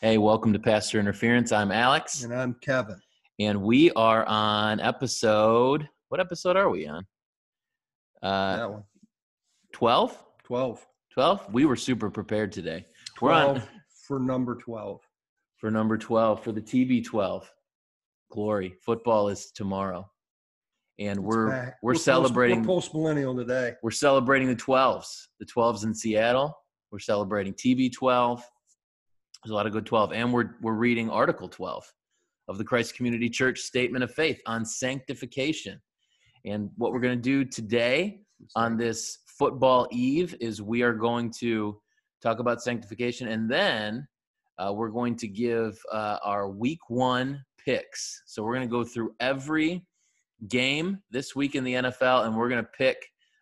Hey, welcome to Pastor Interference. I'm Alex, And I'm Kevin. and we are on episode. What episode are we on? Uh, that one. 12? 12. 12? We were super prepared today. We're on 12 for number 12. for number 12 for the TB12. Glory. Football is tomorrow. And we're we're post- celebrating we're post millennial today. we're celebrating the 12s. The 12s in Seattle. We're celebrating TB12. There's a lot of good 12 and we're we're reading article 12 of the Christ Community Church Statement of Faith on sanctification. And what we're going to do today on this football eve is we are going to talk about sanctification and then uh, we're going to give uh, our week one picks. So we're going to go through every game this week in the NFL and we're going to pick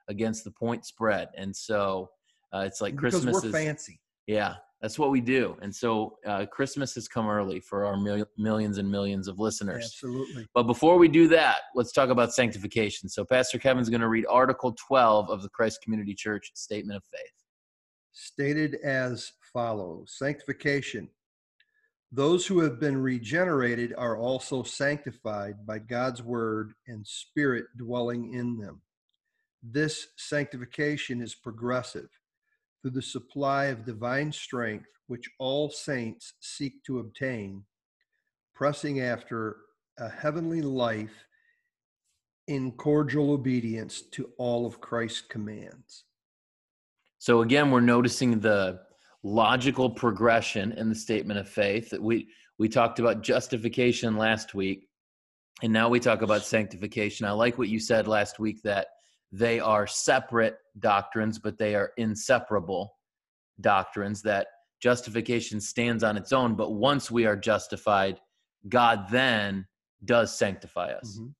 against the point spread. And so uh, it's like because Christmas we're is fancy. yeah, that's what we do. And so uh, Christmas has come early for our mil- millions and millions of listeners. Absolutely. But before we do that, let's talk about sanctification. So Pastor Kevin's going to read Article 12 of the Christ Community Church Statement of Faith. Stated as follows Sanctification. Those who have been regenerated are also sanctified by God's word and spirit dwelling in them. This sanctification is progressive through the supply of divine strength which all saints seek to obtain, pressing after a heavenly life in cordial obedience to all of Christ's commands. So again, we're noticing the logical progression in the statement of faith that we we talked about justification last week and now we talk about sanctification. I like what you said last week that they are separate doctrines but they are inseparable doctrines that justification stands on its own but once we are justified God then does sanctify us. Mhm.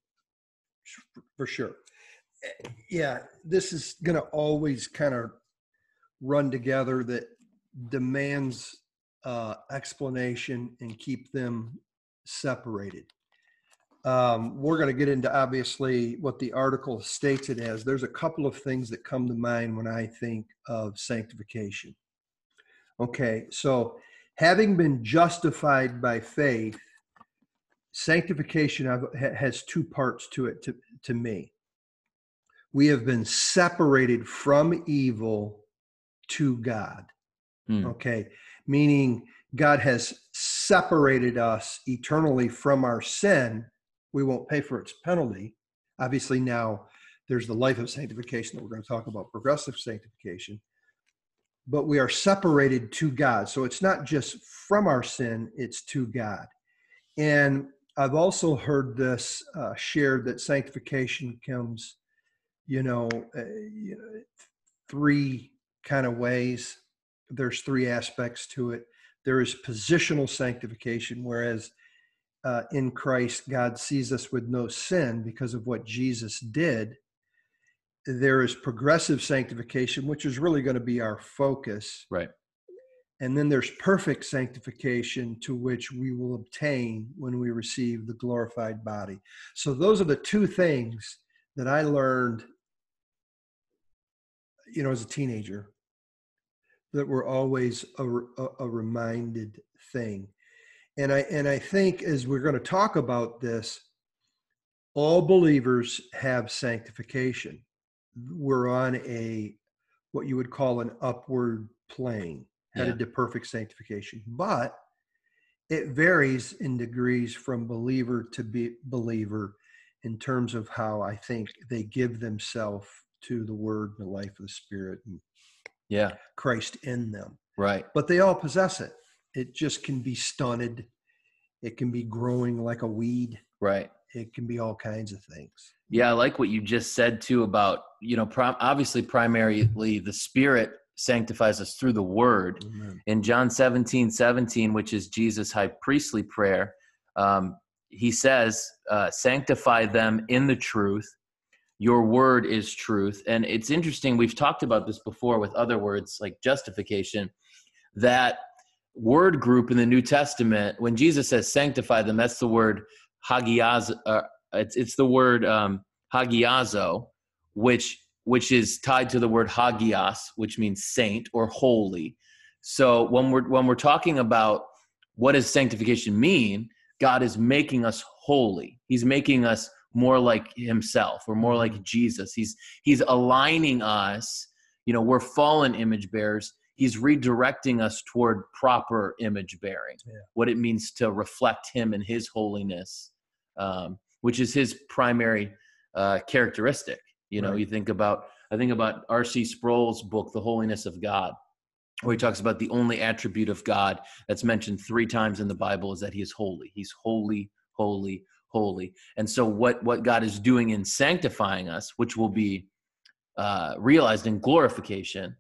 For sure. Yeah, this is going to always kind of run together that demands uh, explanation and keep them separated. Um, we're going to get into obviously what the article states it as. There's a couple of things that come to mind when I think of sanctification. Okay, so having been justified by faith, sanctification has two parts to it to, to me. We have been separated from evil to God. Hmm. Okay, meaning God has separated us eternally from our sin. We won't pay for its penalty. Obviously, now there's the life of sanctification that we're going to talk about, progressive sanctification. But we are separated to God. So it's not just from our sin, it's to God. And I've also heard this uh, shared that sanctification comes, you know, uh, you know, three kind of ways. There's three aspects to it. There is positional sanctification, whereas uh, in Christ, God sees us with no sin because of what Jesus did. There is progressive sanctification, which is really going to be our focus. Right. And then there's perfect sanctification to which we will obtain when we receive the glorified body. So those are the two things that I learned, you know, as a teenager, that were always a, a, a reminded thing. And I and I think as we're going to talk about this, all believers have sanctification. We're on a what you would call an upward plane headed Yeah. to perfect sanctification. But it varies in degrees from believer to be believer in terms of how I think they give themselves to the word and the life of the spirit and Yeah. Christ in them. Right. But they all possess it. It just can be stunted. It can be growing like a weed. Right. It can be all kinds of things. Yeah, I like what you just said too about, you know, prom- obviously primarily the spirit sanctifies us through the word. Amen. In John 17, 17, which is Jesus' high priestly prayer, um, he says, uh, sanctify them in the truth. Your word is truth. And it's interesting, we've talked about this before with other words like justification, that word group in the New Testament, when Jesus says sanctify them, that's the word hagiazo. Uh, it's, it's the word um, hagiazo, which which is tied to the word hagios, which means saint or holy. So when we're when we're talking about what does sanctification mean? God is making us holy. He's making us more like himself or more like Jesus. He's he's aligning us, you know, we're fallen image bearers. He's redirecting us toward proper image bearing. Yeah. What it means to reflect him and his holiness, um, which is his primary uh, characteristic. You know, Right. you think about I think about R.C. Sproul's book, The Holiness of God, where he talks about the only attribute of God that's mentioned three times in the Bible is that he is holy. He's holy, holy, holy. And so what what God is doing in sanctifying us, which will be uh, realized in glorification,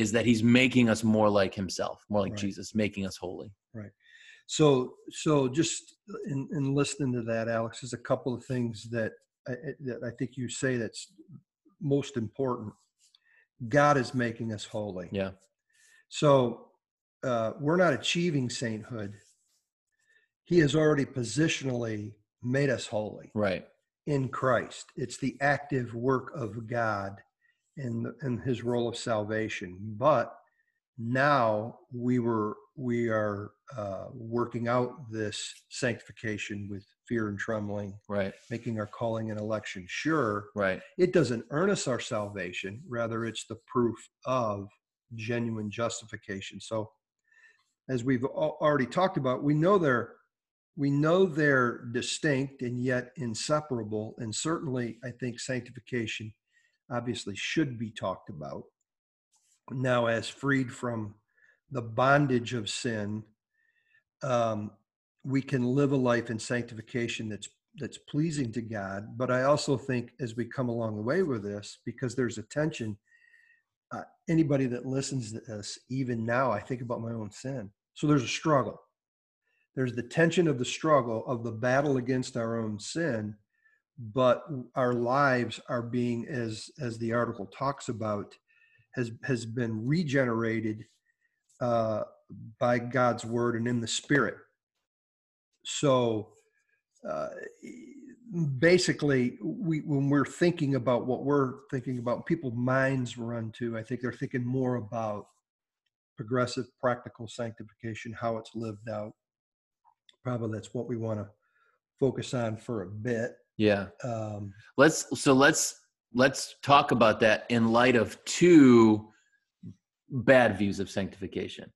is that he's making us more like himself, more like Right. Jesus, making us holy. Right. So, so just in, in listening to that, Alex, there's a couple of things that I, that I think you say that's most important. God is making us holy. Yeah. So uh, we're not achieving sainthood. He has already positionally made us holy Right. in Christ. It's the active work of God in the, in His role of salvation. But now we were we are uh, working out this sanctification with fear and trembling, Right. making our calling and election sure. Right. It doesn't earn us our salvation; rather, it's the proof of genuine justification. So, as we've already talked about, we know they're we know they're distinct and yet inseparable. And certainly, I think sanctification obviously should be talked about. Now, as freed from the bondage of sin, um, we can live a life in sanctification that's that's pleasing to God. But I also think as we come along the way with this, because there's a tension. Uh, anybody that listens to this, even now, I think about my own sin. So there's a struggle there's the tension of the struggle of the battle against our own sin but our lives are being as as the article talks about has has been regenerated uh, by god's word and in the spirit so uh, basically we when we're thinking about what we're thinking about people's minds run to i think they're thinking more about progressive practical sanctification how it's lived out probably that's what we want to focus on for a bit. Yeah. Um, let's so let's let's talk about that in light of two bad views of sanctification.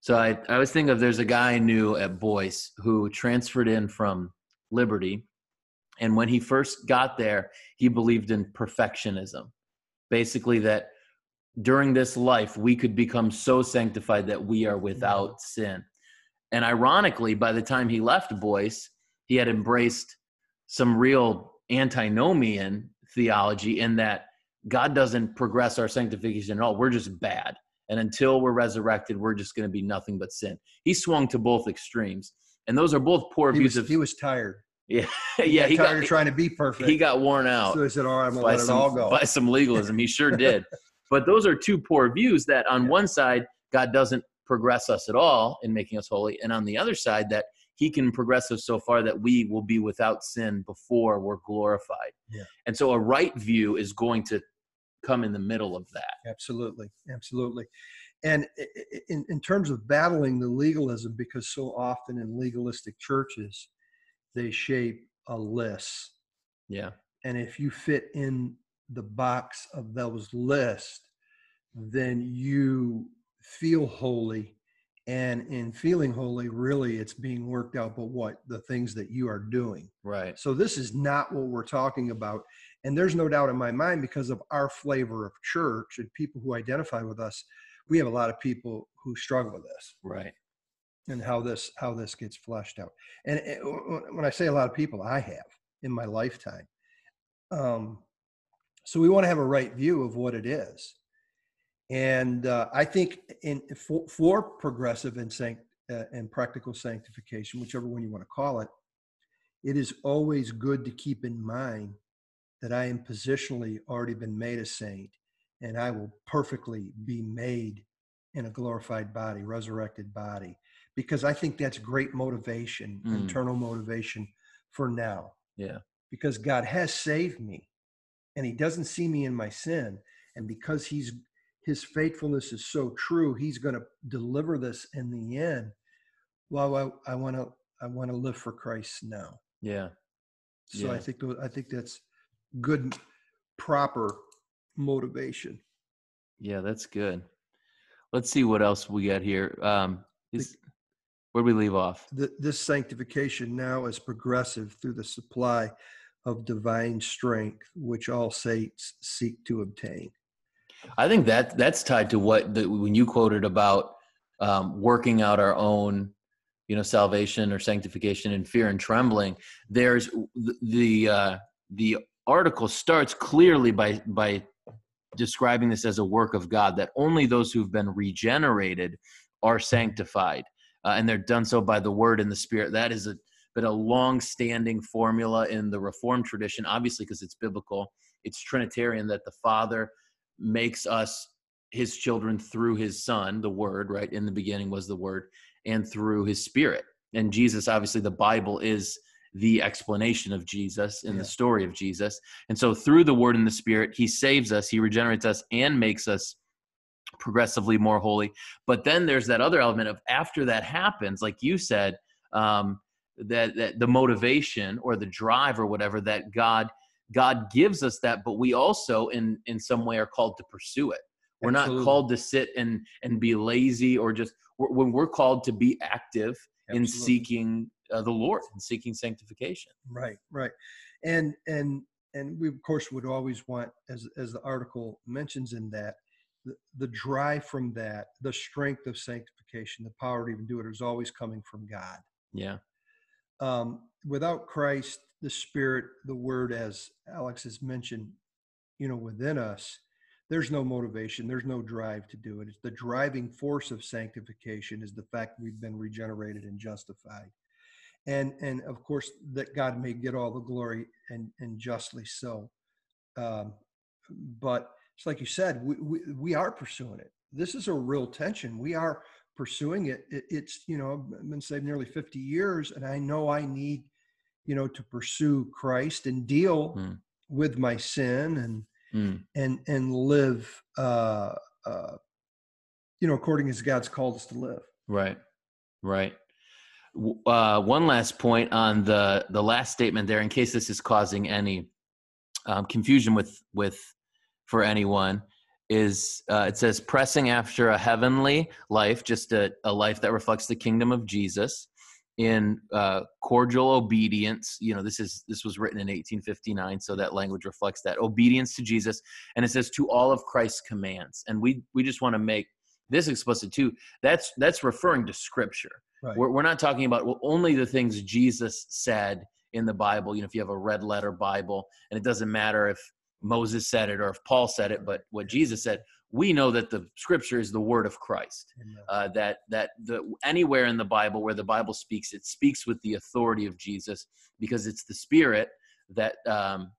So i i was thinking of there's a guy I knew at boyce who transferred in from liberty and when he first got there he believed in perfectionism. Basically that during this life we could become so sanctified that we are without sin. And ironically by the time he left boyce he had embraced some real antinomian theology in that God doesn't progress our sanctification at all. We're just bad. And until we're resurrected, we're just going to be nothing but sin. He swung to both extremes. And those are both poor he, views was, of he was tired. Yeah. He yeah, got he tired got of trying to be perfect. he got worn out so he said, "All right, I'm gonna let it all go." by some legalism. He sure did. But those are two poor views that on Yeah. one side, God doesn't progress us at all in making us holy, and on the other side, that He can progress us so far that we will be without sin before we're glorified. Yeah. And so, a right view is going to come in the middle of that. absolutely, absolutely. And in in terms of battling the legalism, because so often in legalistic churches, they shape a list Yeah. and if you fit in the box of those lists then you feel holy and in feeling holy really it's being worked out but what the things that you are doing Right. so this is not what we're talking about and there's no doubt in my mind because of our flavor of church and people who identify with us we have a lot of people who struggle with this Right. and how this how this gets fleshed out. And it, when I say a lot of people, I have in my lifetime. Um, so we want to have a right view of what it is, and uh, I think in for, for progressive and sanct, uh, and practical sanctification, whichever one you want to call it, it is always good to keep in mind that I am positionally already been made a saint, and I will perfectly be made in a glorified body, resurrected body because I think that's great motivation, Mm. internal motivation for now. Yeah. Because God has saved me and he doesn't see me in my sin. And because he's his faithfulness is so true, he's going to deliver this in the end well, I want to I want to live for Christ now. Yeah. So I think I think that's good, proper motivation. Yeah, that's good. Let's see what else we got here. Um, is, where do we leave off? Th- This sanctification now is progressive through the supply of divine strength, which all saints seek to obtain. I think that that's tied to what the, when you quoted about um, working out our own, you know, salvation or sanctification in fear and trembling. There's the uh, the article starts clearly by by describing this as a work of God that only those who've been regenerated are sanctified, uh, and they're done so by the Word and the Spirit. That is a been a long-standing formula in the Reformed tradition, obviously because it's biblical. It's Trinitarian that the Father makes us his children through his son the word right? In the beginning was the word and through his spirit. And jesus obviously the bible is the explanation of jesus in Yeah. the story of jesus. And so through the word and the spirit he saves us he regenerates us and makes us progressively more holy. But then there's that other element of after that happens like you said um, that, that the motivation or the drive or whatever that god god gives us that but we also in in some way are called to pursue it. We're not called to sit and and be lazy or just we're, when we're called to be active in seeking uh, the lord and seeking sanctification. Right, right, and and and we of course would always want, as as the article mentions in that, the, the drive from that, the strength of sanctification, the power to even do it is always coming from God. yeah. Um, without Christ, the Spirit, the Word, as Alex has mentioned, you know, within us, there's no motivation, there's no drive to do it. It's the driving force of sanctification is the fact we've been regenerated and justified. And and of course that God may get all the glory and and justly so. Um, but it's like you said, we, we we are pursuing it. This is a real tension. We are pursuing it. it. It's you know I've been saved nearly 50 years, and I know I need you know to pursue Christ and deal Hmm. with my sin and Mm. and and live uh, uh, you know according as God's called us to live. Right, right. Uh, one last point on the the last statement there, in case this is causing any um, confusion with with for anyone, is uh, it says pressing after a heavenly life, just a, a life that reflects the kingdom of Jesus in uh, cordial obedience. You know, this is this was written in 1859, so that language reflects that obedience to Jesus, and it says to all of Christ's commands. And we we just want to make this explicit too. That's that's referring to Scripture. Right. We're, we're not talking about well, only the things Jesus said in the Bible. You know, if you have a red letter Bible, and it doesn't matter if Moses said it or if Paul said it, but what Jesus said, we know that the Scripture is the Word of Christ uh, that that the anywhere in the Bible where the Bible speaks, it speaks with the authority of Jesus because it's the Spirit that um,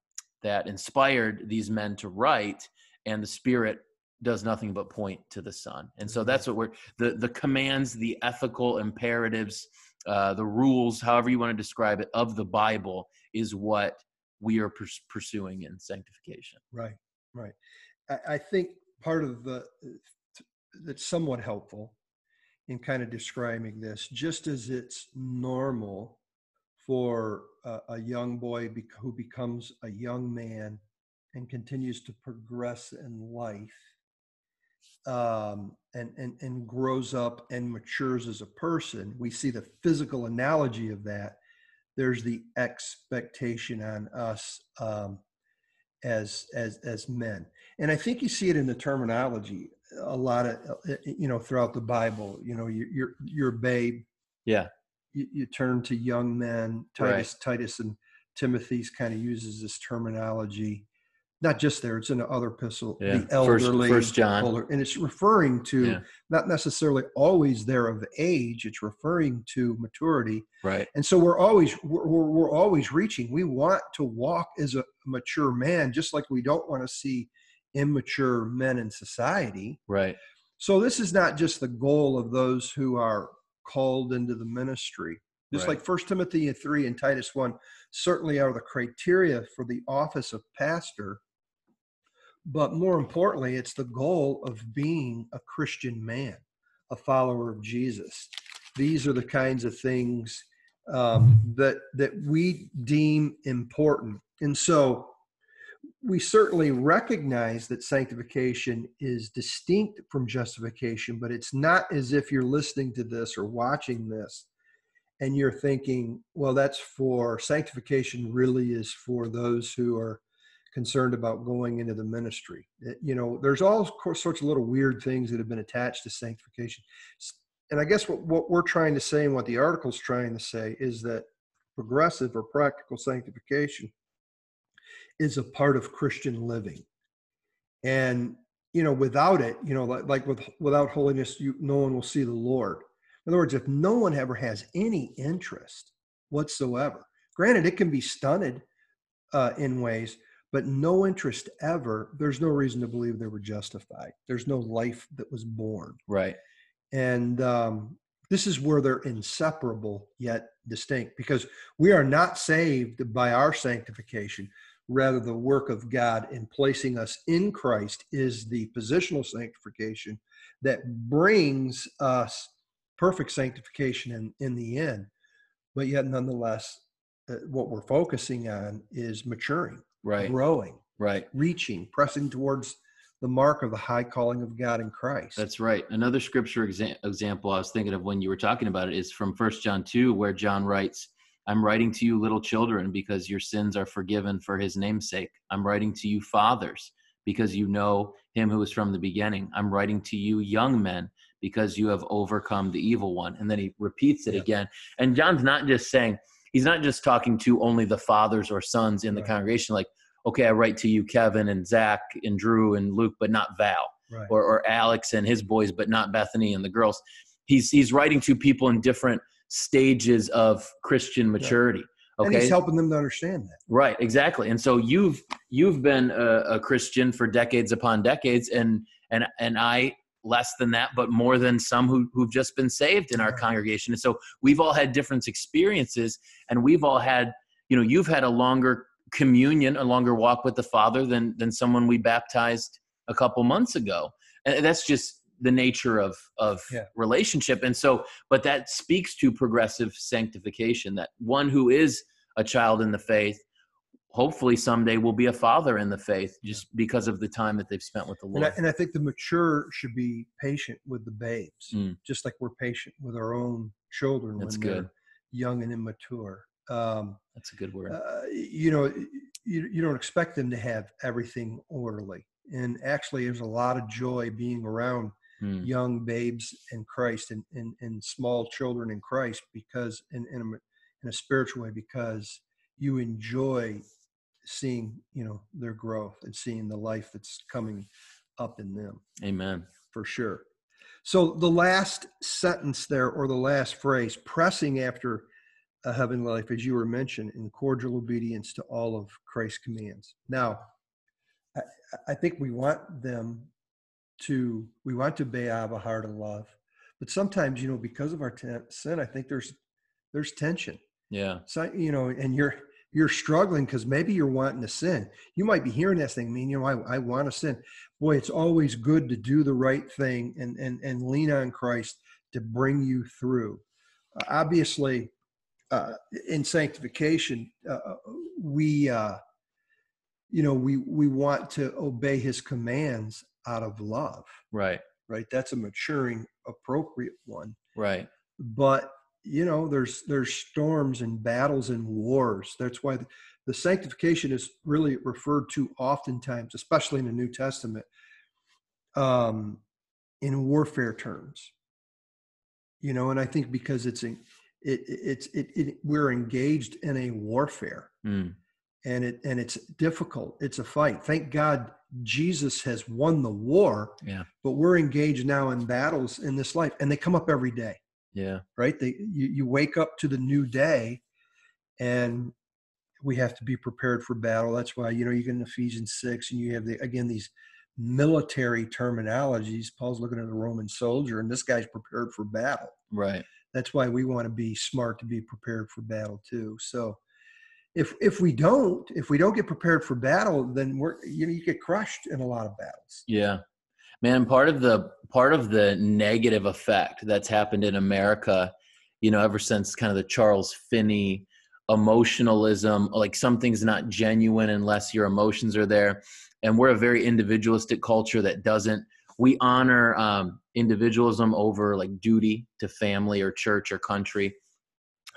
that inspired these men to write, and the Spirit does nothing but point to the Son. And so that's what we're the the commands, the ethical imperatives, uh, the rules, however you want to describe it, of the Bible is what we are purs- pursuing in sanctification. Right, right. I, I think part of the that's somewhat helpful in kind of describing this, just as it's normal for a, a young boy bec- who becomes a young man and continues to progress in life um, and, and, and grows up and matures as a person, we see the physical analogy of that. There's the expectation on us um, as as as men and i think you see it in the terminology a lot of uh, you know throughout the bible you know you're you're, babe Yeah. you, you turn to young men Right. titus titus and timothy's kind of uses this terminology not just there it's in the other epistle Yeah. the elderly First John. older and it's referring to Yeah. not necessarily always there of age it's referring to maturity Right. and so we're always we're, we're, we're always reaching we want to walk as a mature man just like we don't want to see immature men in society Right. so this is not just the goal of those who are called into the ministry just Right. like first timothy 3 and titus 1 certainly are the criteria for the office of pastor but more importantly it's the goal of being a christian man a follower of jesus these are the kinds of things um, that that we deem important. And so we certainly recognize that sanctification is distinct from justification, but it's not as if you're listening to this or watching this and you're thinking, well, that's for sanctification, really is for those who are concerned about going into the ministry. Eh, you know, there's all sorts of little weird things that have been attached to sanctification. And I guess what, what we're trying to say and what the article's trying to say is that progressive or practical sanctification is a part of Christian living. And you know, without it, you know, like, like with without holiness, you no one will see the Lord. In other words, if no one ever has any interest whatsoever, granted, it can be stunted uh, in ways, but no interest ever, there's no reason to believe they were justified. There's no life that was born. Right. And um, this is where they're inseparable yet distinct because we are not saved by our sanctification rather the work of God in placing us in Christ is the positional sanctification that brings us perfect sanctification in, in the end. But yet, nonetheless, uh, what we're focusing on is maturing, right, growing, right, reaching, pressing towards the mark of the high calling of God in Christ. That's right. Another scripture exa- example I was thinking of when you were talking about it is from First John 2, where John writes, I'm writing to you, little children, because your sins are forgiven for his name's sake. I'm writing to you, fathers, because you know him who is from the beginning. I'm writing to you, young men, because you have overcome the evil one. And then he repeats it yeah. again. And John's not just saying, he's not just talking to only the fathers or sons in the right. congregation, like, okay, I write to you, Kevin and Zach and Drew and Luke, but not Val. Right. Or, or Alex and his boys, but not Bethany and the girls. He's he's writing to people in different stages of Christian maturity. Okay. And he's helping them to understand that. Right, exactly. And so you've you've been a, a, Christian for decades upon decades, and and and I less than that, but more than some who who've just been saved in our right. congregation. And so we've all had different experiences, and we've all had you know you've had a longer communion, a longer walk with the Father than than someone we baptized a couple months ago, and that's just the nature of of yeah. relationship and so but that speaks to progressive sanctification that one who is a child in the faith hopefully someday will be a father in the faith just because of the time that they've spent with the lord and i, and I think the mature should be patient with the babes mm. just like we're patient with our own children That's when good. they're young and immature um, That's a good word. Uh, you know, you, you don't expect them to have everything orderly. And actually, there's a lot of joy being around mm. young babes in Christ and, and, and small children in Christ because in, in, a, in a spiritual way, because you enjoy seeing, you know, their growth and seeing the life that's coming up in them. Amen. For sure. So the last sentence there, or the last phrase, pressing after a heavenly life, as you were mentioned, in cordial obedience to all of Christ's commands. Now, I, I think we want them to we want to be have a heart of love but sometimes you know because of our sin i think there's there's tension. Yeah. So you know and you're you're struggling because maybe you're wanting to sin. You might be hearing this thing mean you know i, I want to sin. Boy it's always good to do the right thing and and and lean on christ to bring you through. Uh, obviously uh, in sanctification uh, uh we uh you know we we want to obey his commands out of love. Right. Right. That's a maturing, appropriate one. Right. But you know, there's there's storms and battles and wars. That's why the, the sanctification is really referred to oftentimes, especially in the New Testament, um, in warfare terms. You know, and I think because it's a, it, it's it, it we're engaged in a warfare. Mm and it and it's difficult it's a fight thank god jesus has won the war yeah. but we're engaged now in battles in this life and they come up every day. Yeah. Right? They you, you wake up to the new day and we have to be prepared for battle. That's why you know you get in ephesians 6 and you have the again these military terminologies. Paul's looking at a roman soldier and this guy's prepared for battle. Right. That's why we want to be smart to be prepared for battle too. So if if we don't if we don't get prepared for battle then we're you know you get crushed in a lot of battles yeah man part of the part of the negative effect that's happened in america you know, ever since kind of the Charles Finney emotionalism, like something's not genuine unless your emotions are there. And we're a very individualistic culture that doesn't, we honor um, individualism over like duty to family or church or country.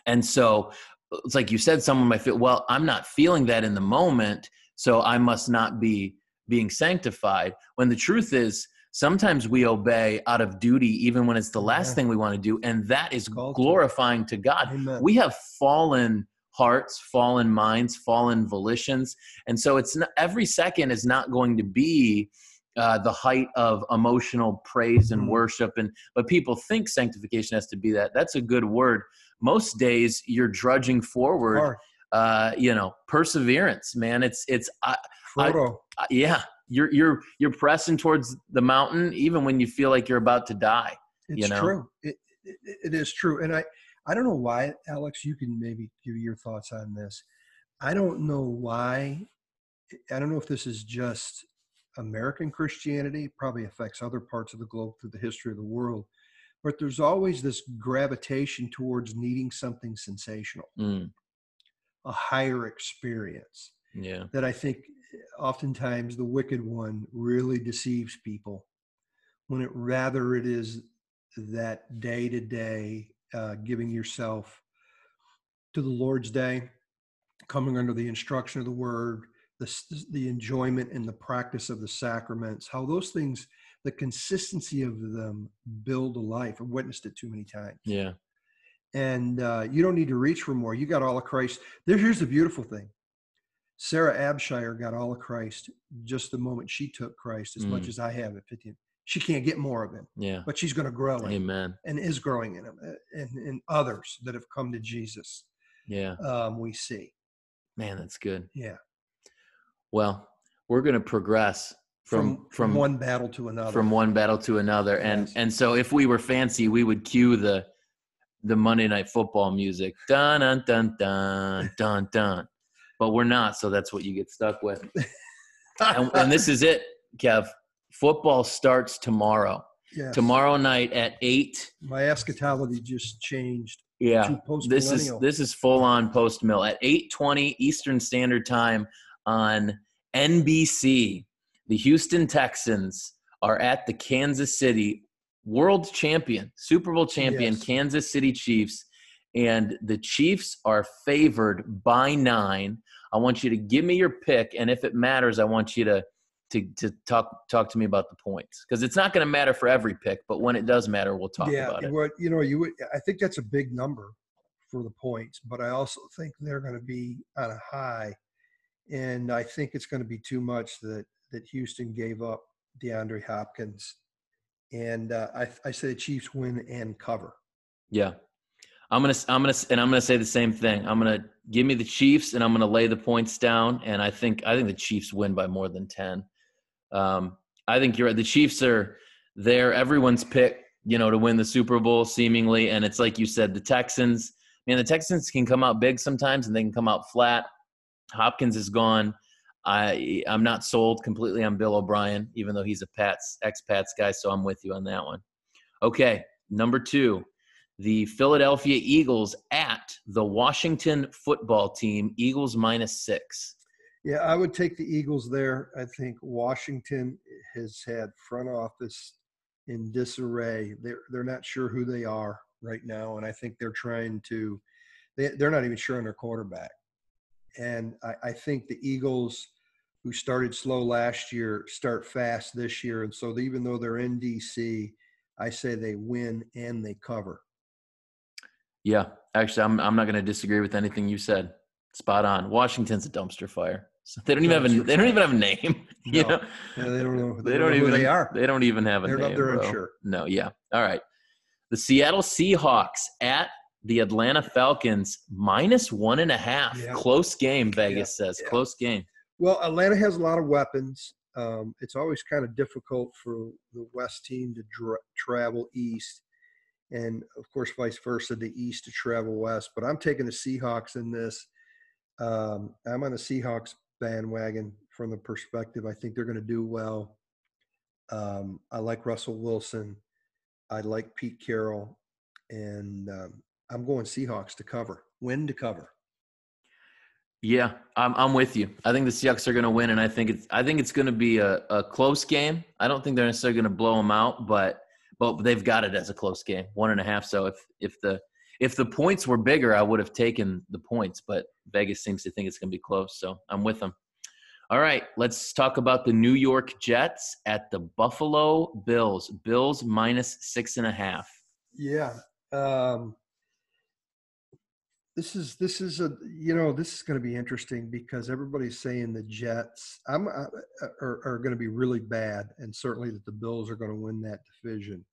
And so it's like you said, someone might feel, well, I'm not feeling that in the moment, so I must not be being sanctified. When the truth is, sometimes we obey out of duty even when it's the last yeah. thing we want to do and that is glorifying to god Amen. we have fallen hearts fallen minds fallen volitions and so it's not, every second is not going to be uh, the height of emotional praise and mm-hmm. worship and but people think sanctification has to be that that's a good word most days you're drudging forward uh, you know perseverance man. It's it's I, I, yeah. You're you're you're pressing towards the mountain even when you feel like you're about to die it's you know? true. It, it, it is true. And i i don't know why alex you can maybe give your thoughts on this. I don't know why i don't know if this is just american christianity probably affects other parts of the globe through the history of the world but there's always this gravitation towards needing something sensational mm. a higher experience yeah that i think oftentimes the wicked one really deceives people when it rather it is that day to day giving yourself to the lord's day coming under the instruction of the word the, the enjoyment and the practice of the sacraments how those things the consistency of them build a life i've witnessed it too many times yeah and uh, you don't need to reach for more you got all of christ there here's the beautiful thing Sarah Abshire got all of Christ just the moment she took Christ, as mm. much as I have at 15. She can't get more of him. Yeah. But she's going to grow in Amen. and is growing in him uh, and, and others that have come to Jesus. Yeah. Um, we see. Man, that's good. Yeah. Well, we're going to progress from, from, from one battle to another. From one battle to another. And yes. and so if we were fancy, we would cue the the Monday night football music. Dun dun dun dun dun dun but we're not. So that's what you get stuck with. and, and, this is it, Kev. Football starts tomorrow. Yes. Tomorrow night at eight. My eschatology just changed. Yeah, this is this is full on post mill at eight twenty Eastern Standard Time on NBC. The Houston Texans are at the Kansas City world champion, Super Bowl champion, yes. Kansas City Chiefs and the Chiefs are favored by nine. I want you to give me your pick, and if it matters, I want you to to to talk talk to me about the points because it's not going to matter for every pick, but when it does matter, we'll talk yeah, about it. What you know, you would, I think that's a big number for the points, but I also think they're going to be on a high, and I think it's going to be too much that that Houston gave up DeAndre Hopkins, and uh, I I say the Chiefs win and cover. Yeah, I'm gonna I'm gonna and I'm gonna say the same thing. I'm gonna give me the Chiefs and I'm gonna lay the points down. And I think I think the Chiefs win by more than ten. Um, I think you're right. The Chiefs are there. Everyone's pick, you know, to win the Super Bowl seemingly. And it's like you said, the Texans. Man, the Texans can come out big sometimes and they can come out flat. Hopkins is gone. I I'm not sold completely on Bill O'Brien, even though he's a Pats ex Pats guy. So I'm with you on that one. Okay, number two the Philadelphia Eagles at the Washington football team, Eagles minus six. Yeah, I would take the Eagles there. I think Washington has had front office in disarray. They're they're not sure who they are right now, and I think they're trying to. They they're not even sure on their quarterback, and I, I think the Eagles, who started slow last year, start fast this year, and so even though they're in DC, I say they win and they cover. Yeah, actually, I'm I'm not going to disagree with anything you said. Spot on. Washington's a dumpster fire. So they don't even have a they don't even have a name. You no. know, they don't know. They, they don't, know even they are. They don't even have a they're name. They're unsure. No, yeah. All right. The Seattle Seahawks at the Atlanta Falcons minus one and a half. Yeah. Close game, Vegas yeah. says. Close game. Well, Atlanta has a lot of weapons. Um, it's always kind of difficult for the West team to dra- travel east and of course vice versa the east to travel west but i'm taking the seahawks in this um, i'm on the seahawks bandwagon from the perspective i think they're going to do well um, i like russell wilson i like pete carroll and um, I'm going Seahawks to cover, win to cover. Yeah, I'm I'm with you. I think the Seahawks are going to win, and I think it's I think it's going to be a, a close game. I don't think they're necessarily going to blow them out, but but they've got it as a close game, one and a half. So if if the if the points were bigger, I would have taken the points, but Vegas seems to think it's going to be close. So I'm with them. All right, let's talk about the New York Jets at the Buffalo Bills. Bills minus six and a half. Yeah. Um, this is this is a you know this is going to be interesting because everybody's saying the Jets I'm uh, uh are, are going to be really bad, and certainly that the Bills are going to win that division.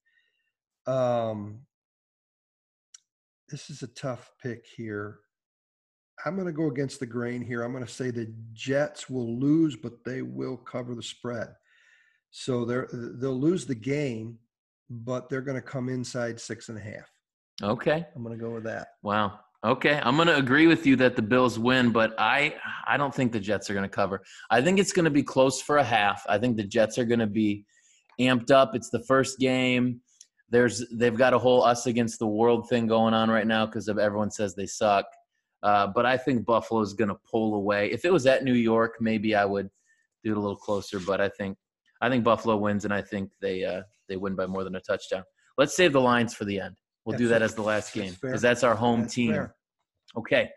Um, this is a tough pick here. I'm going to go against the grain here. I'm going to say the Jets will lose, but they will cover the spread. So they're they'll lose the game, but they're going to come inside six and a half. Okay. I'm going to go with that. Wow. Okay, I'm going to agree with you that the Bills win, but I I don't think the Jets are going to cover. I think it's going to be close for a half. I think the Jets are going to be amped up. It's the first game. There's they've got a whole us against the world thing going on right now because of everyone says they suck. Uh, but I think Buffalo is going to pull away. If it was at New York, maybe I would do it a little closer. But I think I think Buffalo wins, and I think they uh, they win by more than a touchdown. Let's save the lines for the end. We'll That's do that as the last game because fair. that's our home That's team. fair. Okay,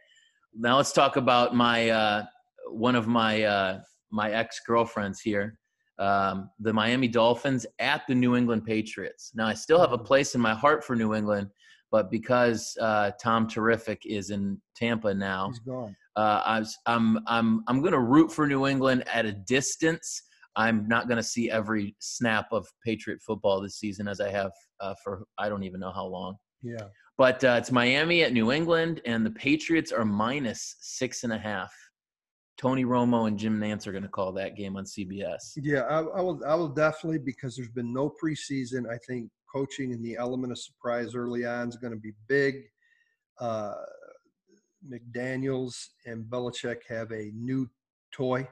now let's talk about my uh, one of my uh, my ex girlfriends here, um, the Miami Dolphins at the New England Patriots. Now I still have a place in my heart for New England, but because uh, Tom Terrific is in Tampa now, He's gone. uh, I was, I'm I'm I'm going to root for New England at a distance. I'm not going to see every snap of Patriot football this season as I have uh, for I don't even know how long. Yeah. But uh, it's Miami at New England, and the Patriots are minus six and a half. Tony Romo and Jim Nantz are going to call that game on CBS. Yeah, I, I will. I will definitely because there's been no preseason. I think coaching and the element of surprise early on is going to be big. Uh, McDaniels and Belichick have a new toy,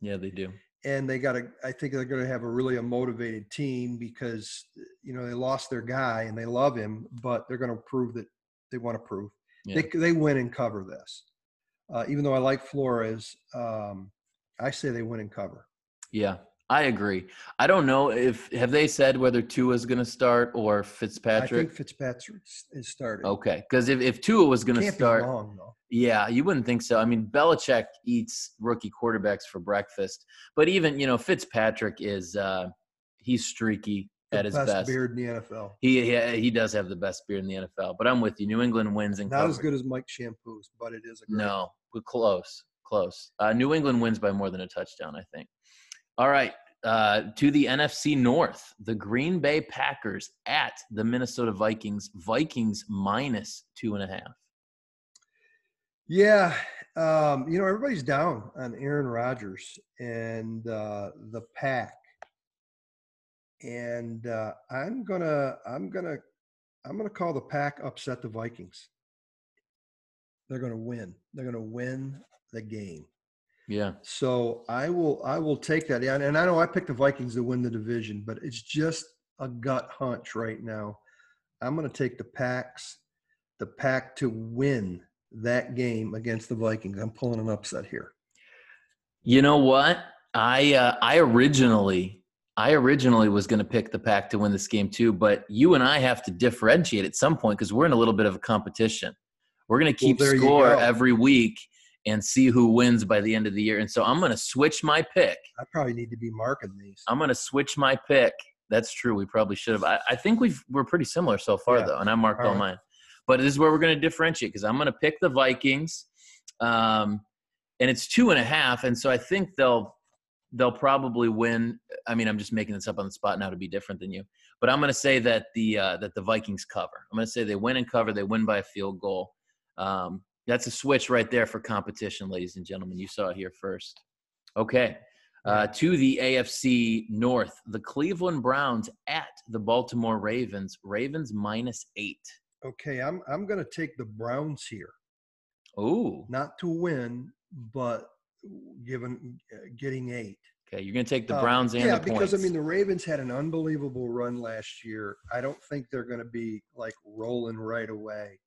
Yeah, they do. And they got to. I think they're going to have a really a motivated team because you know they lost their guy and they love him, but they're going to prove that they want to prove Yeah. they they win and cover this. Uh, even though I like Flores, um, I say they win and cover. Yeah, I agree. I don't know if have they said whether Tua is going to start or Fitzpatrick. I think Fitzpatrick is starting. Okay, because if, if Tua was going to start, though. Yeah, you wouldn't think so. I mean, Belichick eats rookie quarterbacks for breakfast, but even you know Fitzpatrick is uh, he's streaky The at his best, best. beard in the NFL. He, he he does have the best beard in the NFL. But I'm with you. New England wins and Not as good as Mike Shampoo's, but it is a great No, but close, close. Uh, New England wins by more than a touchdown, I think. All right, uh, to the NFC North, the Green Bay Packers at the Minnesota Vikings. Vikings minus two and a half. Yeah, um, you know everybody's down on Aaron Rodgers and uh, the pack, and uh, I'm gonna I'm gonna I'm gonna call the pack upset the Vikings. They're gonna win. They're gonna win the game. Yeah, So I will I will take that. Yeah, and I know I picked the Vikings to win the division, but it's just a gut hunch right now. I'm going to take the Packs, the Pack to win that game against the Vikings. I'm pulling an upset here. You know what? I uh, I originally I originally was going to pick the pack to win this game too, but you and I have to differentiate at some point because we're in a little bit of a competition. We're going to keep you score every week and see who wins by the end of the year. And so I'm going to switch my pick. I probably need to be marking these. I'm going to switch my pick. That's true. We probably should have. I, I think we've we're pretty similar so far Yeah. though, and I marked All all right. mine. But this is where we're going to differentiate because I'm going to pick the Vikings, um, and it's two and a half, and so I think they'll they'll probably win. I mean, I'm just making this up on the spot now to be different than you, but I'm going to say that the uh, that the Vikings cover. I'm going to say they win and cover. They win by a field goal. Um, that's a switch right there for competition, ladies and gentlemen. You saw it here first. Okay. Uh, to the AFC North, the Cleveland Browns at the Baltimore Ravens. Ravens minus eight. Okay, I'm I'm going to take the Browns here, Ooh. not to win, but given uh, getting eight. Okay, you're going to take the Uh, Browns and yeah, the because. I mean the Ravens had an unbelievable run last year. I don't think they're going to be like rolling right away,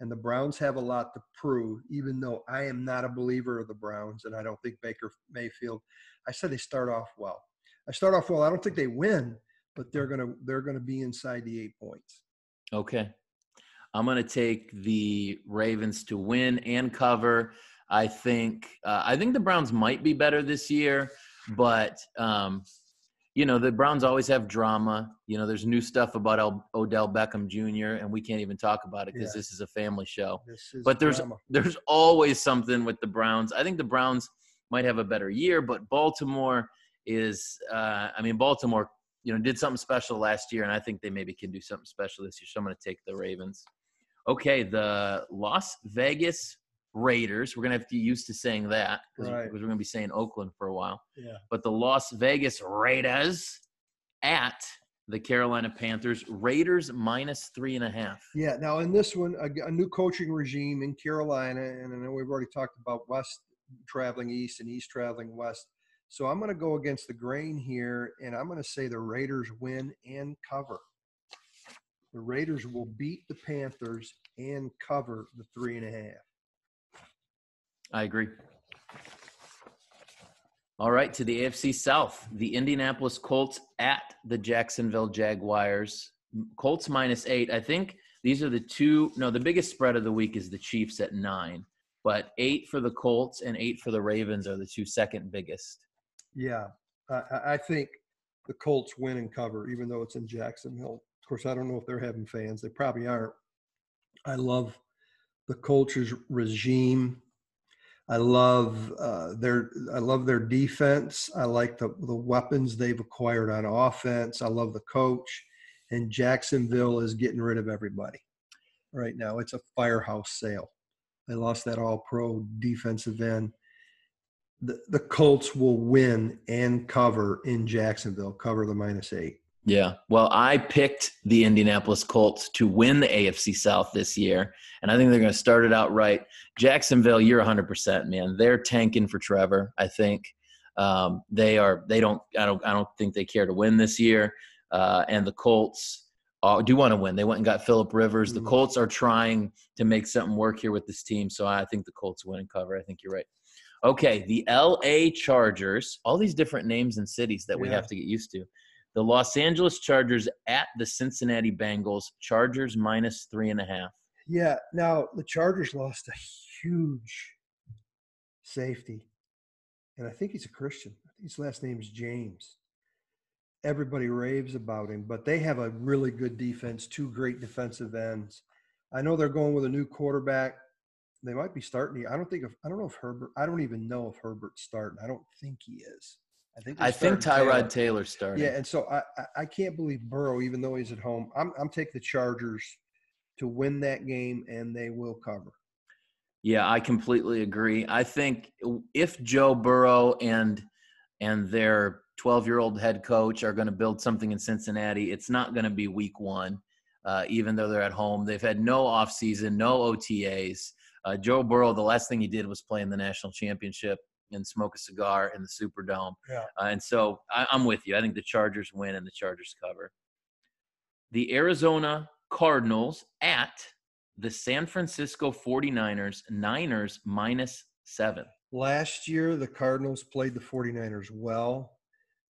and the Browns have a lot to prove, even though I am not a believer of the Browns and I don't think Baker Mayfield. I said they start off well. I start off well. I don't think they win, but they're gonna they're gonna be inside the eight points. Okay. I'm going to take the Ravens to win and cover. I think uh, I think the Browns might be better this year, but um, you know the Browns always have drama. You know, there's new stuff about El- Odell Beckham Jr. and we can't even talk about it because Yeah. this is a family show. This is But there's drama. there's always something with the Browns. I think the Browns might have a better year, but Baltimore is. Uh, I mean, Baltimore, you know, did something special last year, and I think they maybe can do something special this year. So I'm going to take the Ravens. Okay, the Las Vegas Raiders. We're going to have to get used to saying that because Right. we're going to be saying Oakland for a while. yeah. But the Las Vegas Raiders at the Carolina Panthers. Raiders minus three and a half. Yeah. Now in this one, a, a new coaching regime in Carolina, and I know we've already talked about West traveling east and East traveling west. So I'm going to go against the grain here, and I'm going to say the Raiders win and cover. The Raiders will beat the Panthers and cover the three and a half. I agree. All right, to the AFC South, the Indianapolis Colts at the Jacksonville Jaguars. Colts minus eight. I think these are the two. No, the biggest spread of the week is the Chiefs at nine, but eight for the Colts and eight for the Ravens are the two second biggest. Yeah, I, I- think the Colts win and cover, even though it's in Jacksonville. Of course, I don't know if they're having fans. They probably aren't. I love the Colts regime. I love uh, their I love their defense. I like the the weapons they've acquired on offense. I love the coach, and Jacksonville is getting rid of everybody right now. It's a firehouse sale. They lost that All Pro defensive end the, the Colts will win and cover in Jacksonville, cover the minus eight. Yeah. Well, I picked the Indianapolis Colts to win the AFC South this year, and I think they're going to start it out right. Jacksonville, you're 100%, man. They're tanking for Trevor. I think um, they are. They don't. I don't. I don't think they care to win this year. Uh, and the Colts uh, do want to win. They went and got Philip Rivers. The Mhm. Colts are trying to make something work here with this team, so I think the Colts win and cover. I think you're right. Okay, the LA Chargers. All these different names and cities that we Yeah. have to get used to. The Los Angeles Chargers at the Cincinnati Bengals. Chargers minus three and a half. Yeah. Now the Chargers lost a huge safety, and I think he's a Christian. His last name is James. Everybody raves about him, but they have a really good defense, two great defensive ends. I know they're going with a new quarterback. They might be starting. I don't think of. I don't know if Herbert. I don't even know if Herbert's starting. I don't think he is. I think. I think Tyrod Taylor started. Yeah, and so I, I I can't believe Burrow, even though he's at home. I'm I'm taking the Chargers to win that game, and they will cover. Yeah, I completely agree. I think if Joe Burrow and and their 12 year old head coach are going to build something in Cincinnati, it's not going to be week one, uh, even though they're at home. They've had no offseason, no OTAs. Uh, Joe Burrow, the last thing he did was play in the national championship and smoke a cigar in the Superdome. Yeah. Uh, and so I, I'm with you. I think the Chargers win and the Chargers cover. The Arizona Cardinals at the San Francisco 49ers, Niners minus seven. Last year, the Cardinals played the 49ers well.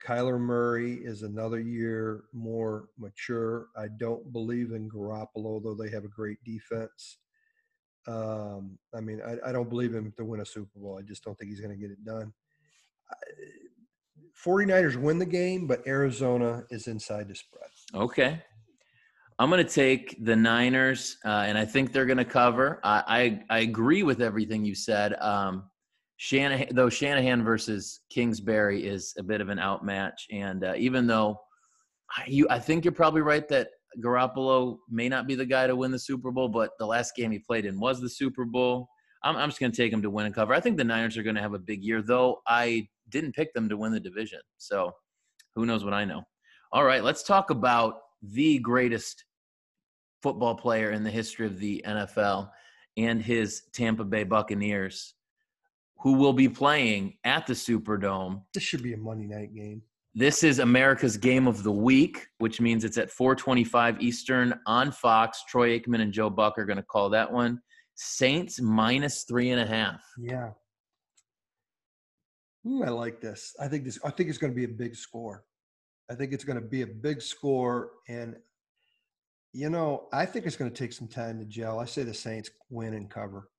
Kyler Murray is another year more mature. I don't believe in Garoppolo, though they have a great defense. Um, I mean, I, I don't believe him to win a Super Bowl. I just don't think he's going to get it done. I- 49ers win the game, but Arizona is inside the spread. Okay. I'm going to take the Niners, uh, and I think they're going to cover. I, I I agree with everything you said. Um, Shanahan, though Shanahan versus Kingsbury is a bit of an outmatch, and uh, even though you, I think you're probably right that Garoppolo may not be the guy to win the Super Bowl, but the last game he played in was the Super Bowl. I'm, I'm just going to take him to win and cover. I think the Niners are going to have a big year, though I didn't pick them to win the division. So who knows what I know. All right, let's talk about the greatest football player in the history of the NFL and his Tampa Bay Buccaneers, who will be playing at the Superdome. This should be a Monday night game. This is America's game of the week, which means it's at 425 Eastern on Fox. Troy Aikman and Joe Buck are going to call that one. Saints minus three and a half. Yeah. Ooh, I like this. I think this. I think it's going to be a big score. I think it's going to be a big score, and you know, I think it's going to take some time to gel. I say the Saints win and cover.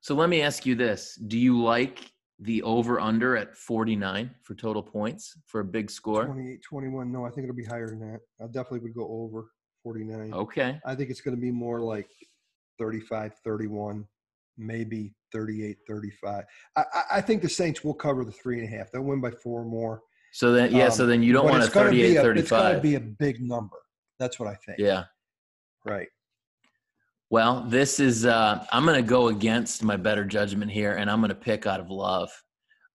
So let me ask you this: Do you like the over under at 49 for total points for a big score? 28, 21. No, I think it'll be higher than that. I definitely would go over 49. Okay. I think it's going to be more like 35, 31, maybe 38, 35. I, I think the Saints will cover the three and a half. They'll win by four more. So then, yeah, um, so then you don't want a 38, a, 35. It's going to be a big number. That's what I think. Yeah. Right. Well, this is, uh, I'm going to go against my better judgment here, and I'm going to pick out of love.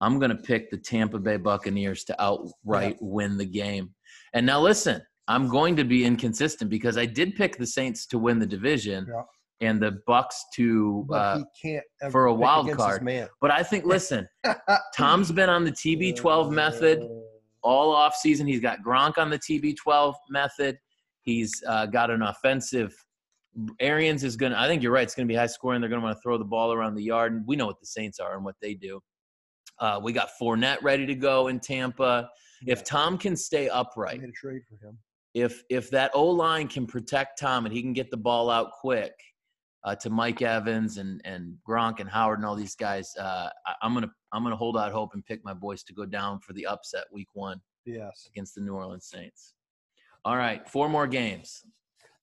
I'm going to pick the Tampa Bay Buccaneers to outright yeah. win the game. And now, listen, I'm going to be inconsistent because I did pick the Saints to win the division. Yeah and the Bucs to uh, for a wild card. But I think, listen, Tom's been on the TB12 method all off season. He's got Gronk on the TB12 method. He's uh, got an offensive. Arians is going to, I think you're right. It's going to be high scoring. They're going to want to throw the ball around the yard. And we know what the Saints are and what they do. Uh, we got Fournette ready to go in Tampa. If Tom can stay upright, made a trade for him. If if that O line can protect Tom and he can get the ball out quick, uh, to Mike Evans and and Gronk and Howard and all these guys. Uh, I, am gonna I'm gonna hold out hope and pick my boys to go down for the upset week one. Yes, against the New Orleans Saints. All right, four more games.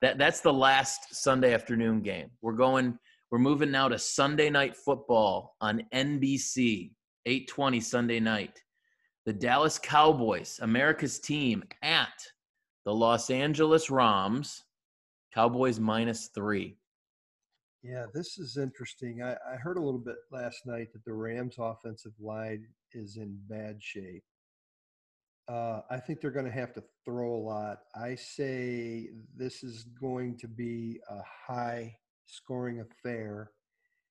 That that's the last Sunday afternoon game. We're going. We're moving now to Sunday night football on NBC, 8:20 Sunday night. The Dallas Cowboys, America's team, at the Los Angeles Rams. Cowboys minus three. Yeah, this is interesting. I, I heard a little bit last night that the Rams' offensive line is in bad shape. Uh, I think they're going to have to throw a lot. I say this is going to be a high scoring affair.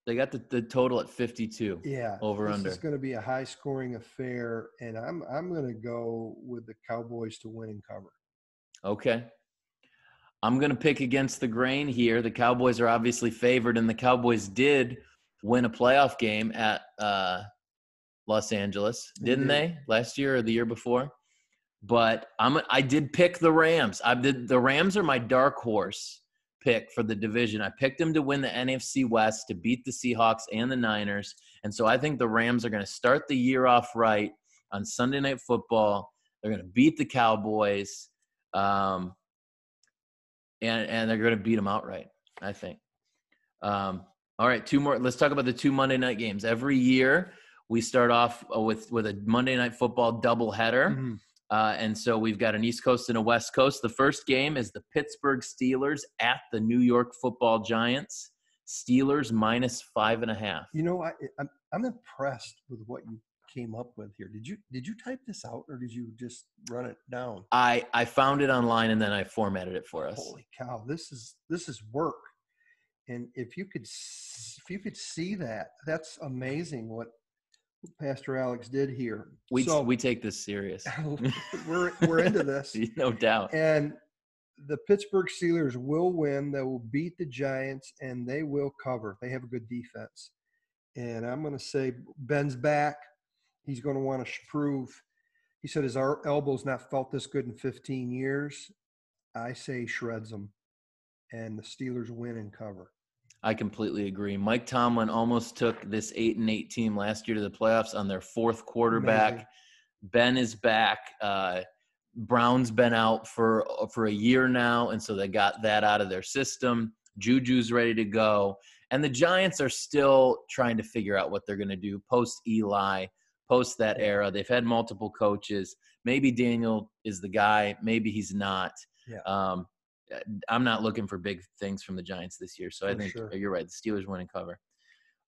They got the, the total at 52. Yeah. Over this under. It's going to be a high scoring affair. And I'm, I'm going to go with the Cowboys to win and cover. Okay. I'm going to pick against the grain here. The Cowboys are obviously favored, and the Cowboys did win a playoff game at uh, Los Angeles, didn't mm-hmm. they? Last year or the year before. But I'm I did pick the Rams. I did the Rams are my dark horse pick for the division. I picked them to win the NFC West to beat the Seahawks and the Niners, and so I think the Rams are going to start the year off right on Sunday Night Football. They're going to beat the Cowboys. Um, and and they're going to beat them outright. I think. Um, all right, two more. Let's talk about the two Monday night games. Every year we start off uh, with with a Monday night football doubleheader. Mm-hmm. Uh, and so we've got an East Coast and a West Coast. The first game is the Pittsburgh Steelers at the New York Football Giants. Steelers minus five and a half. You know, I, I'm I'm impressed with what you came up with here. Did you did you type this out or did you just run it down? I I found it online and then I formatted it for us. Holy cow! This is this is work. And if you could if you could see that, that's amazing. What Pastor Alex did here. We so, we take this serious. we're we're into this, no doubt. And the Pittsburgh Steelers will win. They will beat the Giants, and they will cover. They have a good defense. And I'm going to say Ben's back. He's going to want to prove. He said his elbow's not felt this good in 15 years. I say shreds them, and the Steelers win and cover. I completely agree. Mike Tomlin almost took this eight and eight team last year to the playoffs on their fourth quarterback. Amazing. Ben is back. Uh, Brown's been out for for a year now, and so they got that out of their system. Juju's ready to go, and the Giants are still trying to figure out what they're going to do post Eli post that era. They've had multiple coaches. Maybe Daniel is the guy. Maybe he's not. Yeah. Um, Uh, I'm not looking for big things from the Giants this year. So for I think sure. you're right. The Steelers winning cover.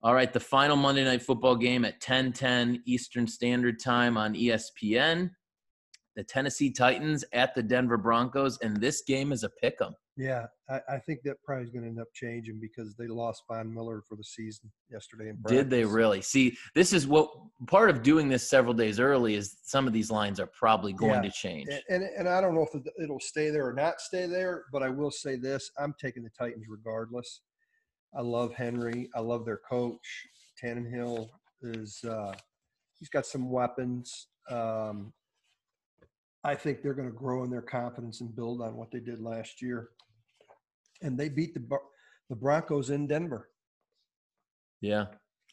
All right, the final Monday night football game at 10:10 Eastern Standard Time on ESPN. The Tennessee Titans at the Denver Broncos, and this game is a pick 'em. Yeah, I, I think that probably is going to end up changing because they lost Von Miller for the season yesterday. In Did they really? See, this is what part of doing this several days early is some of these lines are probably going Yeah. to change. And, and and I don't know if it- it'll stay there or not stay there, but I will say this: I'm taking the Titans regardless. I love Henry. I love their coach. Tannehill is uh, he's got some weapons. Um, I think they're going to grow in their confidence and build on what they did last year. And they beat the the Broncos in Denver. Yeah.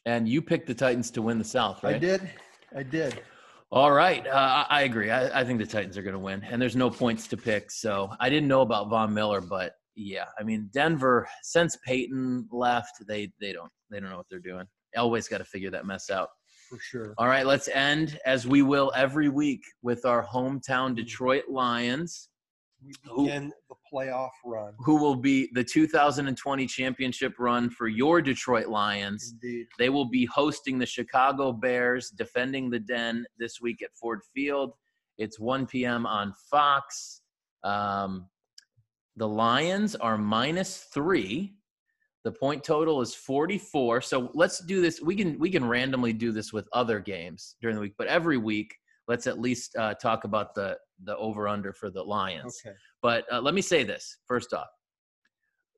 And you picked the Titans to win the South, right? I did. I did. All right. Uh, I agree. I, I think the Titans are going to win, and there's no points to pick. So I didn't know about Von Miller, but yeah, I mean Denver since Peyton left, they they don't they don't know what they're doing. Elway's got to figure that mess out. For sure. All right, let's end as we will every week with our hometown Detroit Lions, We Who- the playoff run. who will be the 2020 championship run for your Detroit Lions. Indeed. They will be hosting the Chicago Bears, defending the Den this week at Ford Field. It's 1 p.m. on Fox. Um, the Lions are minus three. The point total is 44. So let's do this. We can we can randomly do this with other games during the week, but every week let's at least uh, talk about the the over under for the Lions. Okay. But uh, let me say this first off.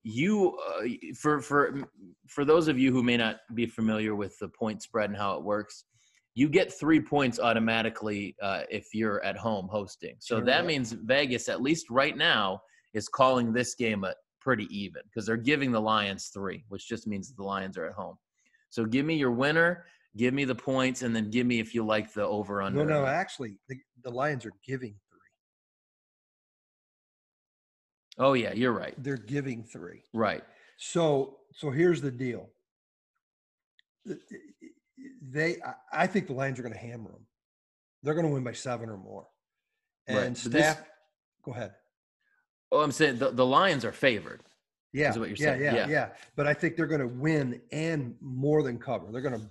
You, uh, for for for those of you who may not be familiar with the point spread and how it works, you get three points automatically uh, if you're at home hosting. So Sure, that means Vegas, at least right now, is calling this game a pretty even because they're giving the Lions three, which just means the Lions are at home. So give me your winner, give me the points, and then give me if you like the over under. No, no, actually, the, the Lions are giving three. Oh yeah, you're right. They're giving three. Right. So, so here's the deal. They, I- think the Lions are going to hammer them. They're going to win by seven or more. Right, And this- staff, go ahead. Oh, I'm saying the, the Lions are favored. Yeah, what you're yeah, saying, yeah, yeah. yeah. But I think they're going to win and more than cover. They're going to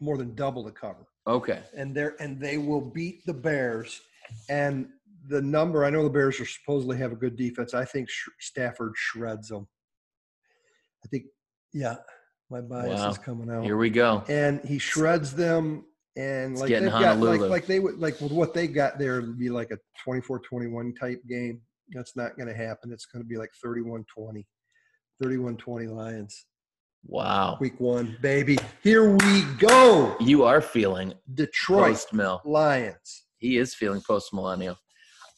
more than double the cover. Okay. and they're and they will beat the Bears. And the number I know the Bears are supposedly have a good defense. I think Sh- Stafford shreds them. I think, yeah, my bias Wow. is coming out, Here we go. and he shreds them. And It's like they've got like like they would like with what they got there it'd be like a 24-21 type game. That's not going to happen. It's going to be like 31-20. 31-20 Lions. Wow. Week 1, baby. Here we go. You are feeling Detroit mill. Lions. He is feeling post millennial.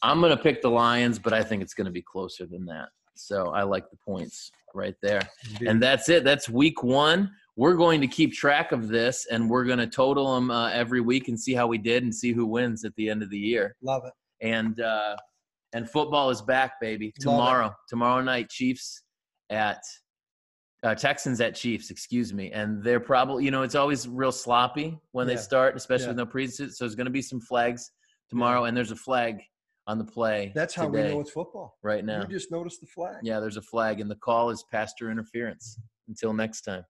I'm going to pick the Lions, but I think it's going to be closer than that. So I like the points right there. And that's it. That's week one. We're going to keep track of this and we're going to total them uh, every week and see how we did and see who wins at the end of the year. Love it. And uh, and football is back, baby. Tomorrow, tomorrow night, Chiefs at uh, Texans at Chiefs. Excuse me. And they're probably, you know, it's always real sloppy when Yeah. they start, especially Yeah. with no preseason. So there's going to be some flags tomorrow, and there's a flag on the play. That's how we know it's football. right now. You just noticed the flag. Yeah, there's a flag, and the call is pastor interference. Until next time.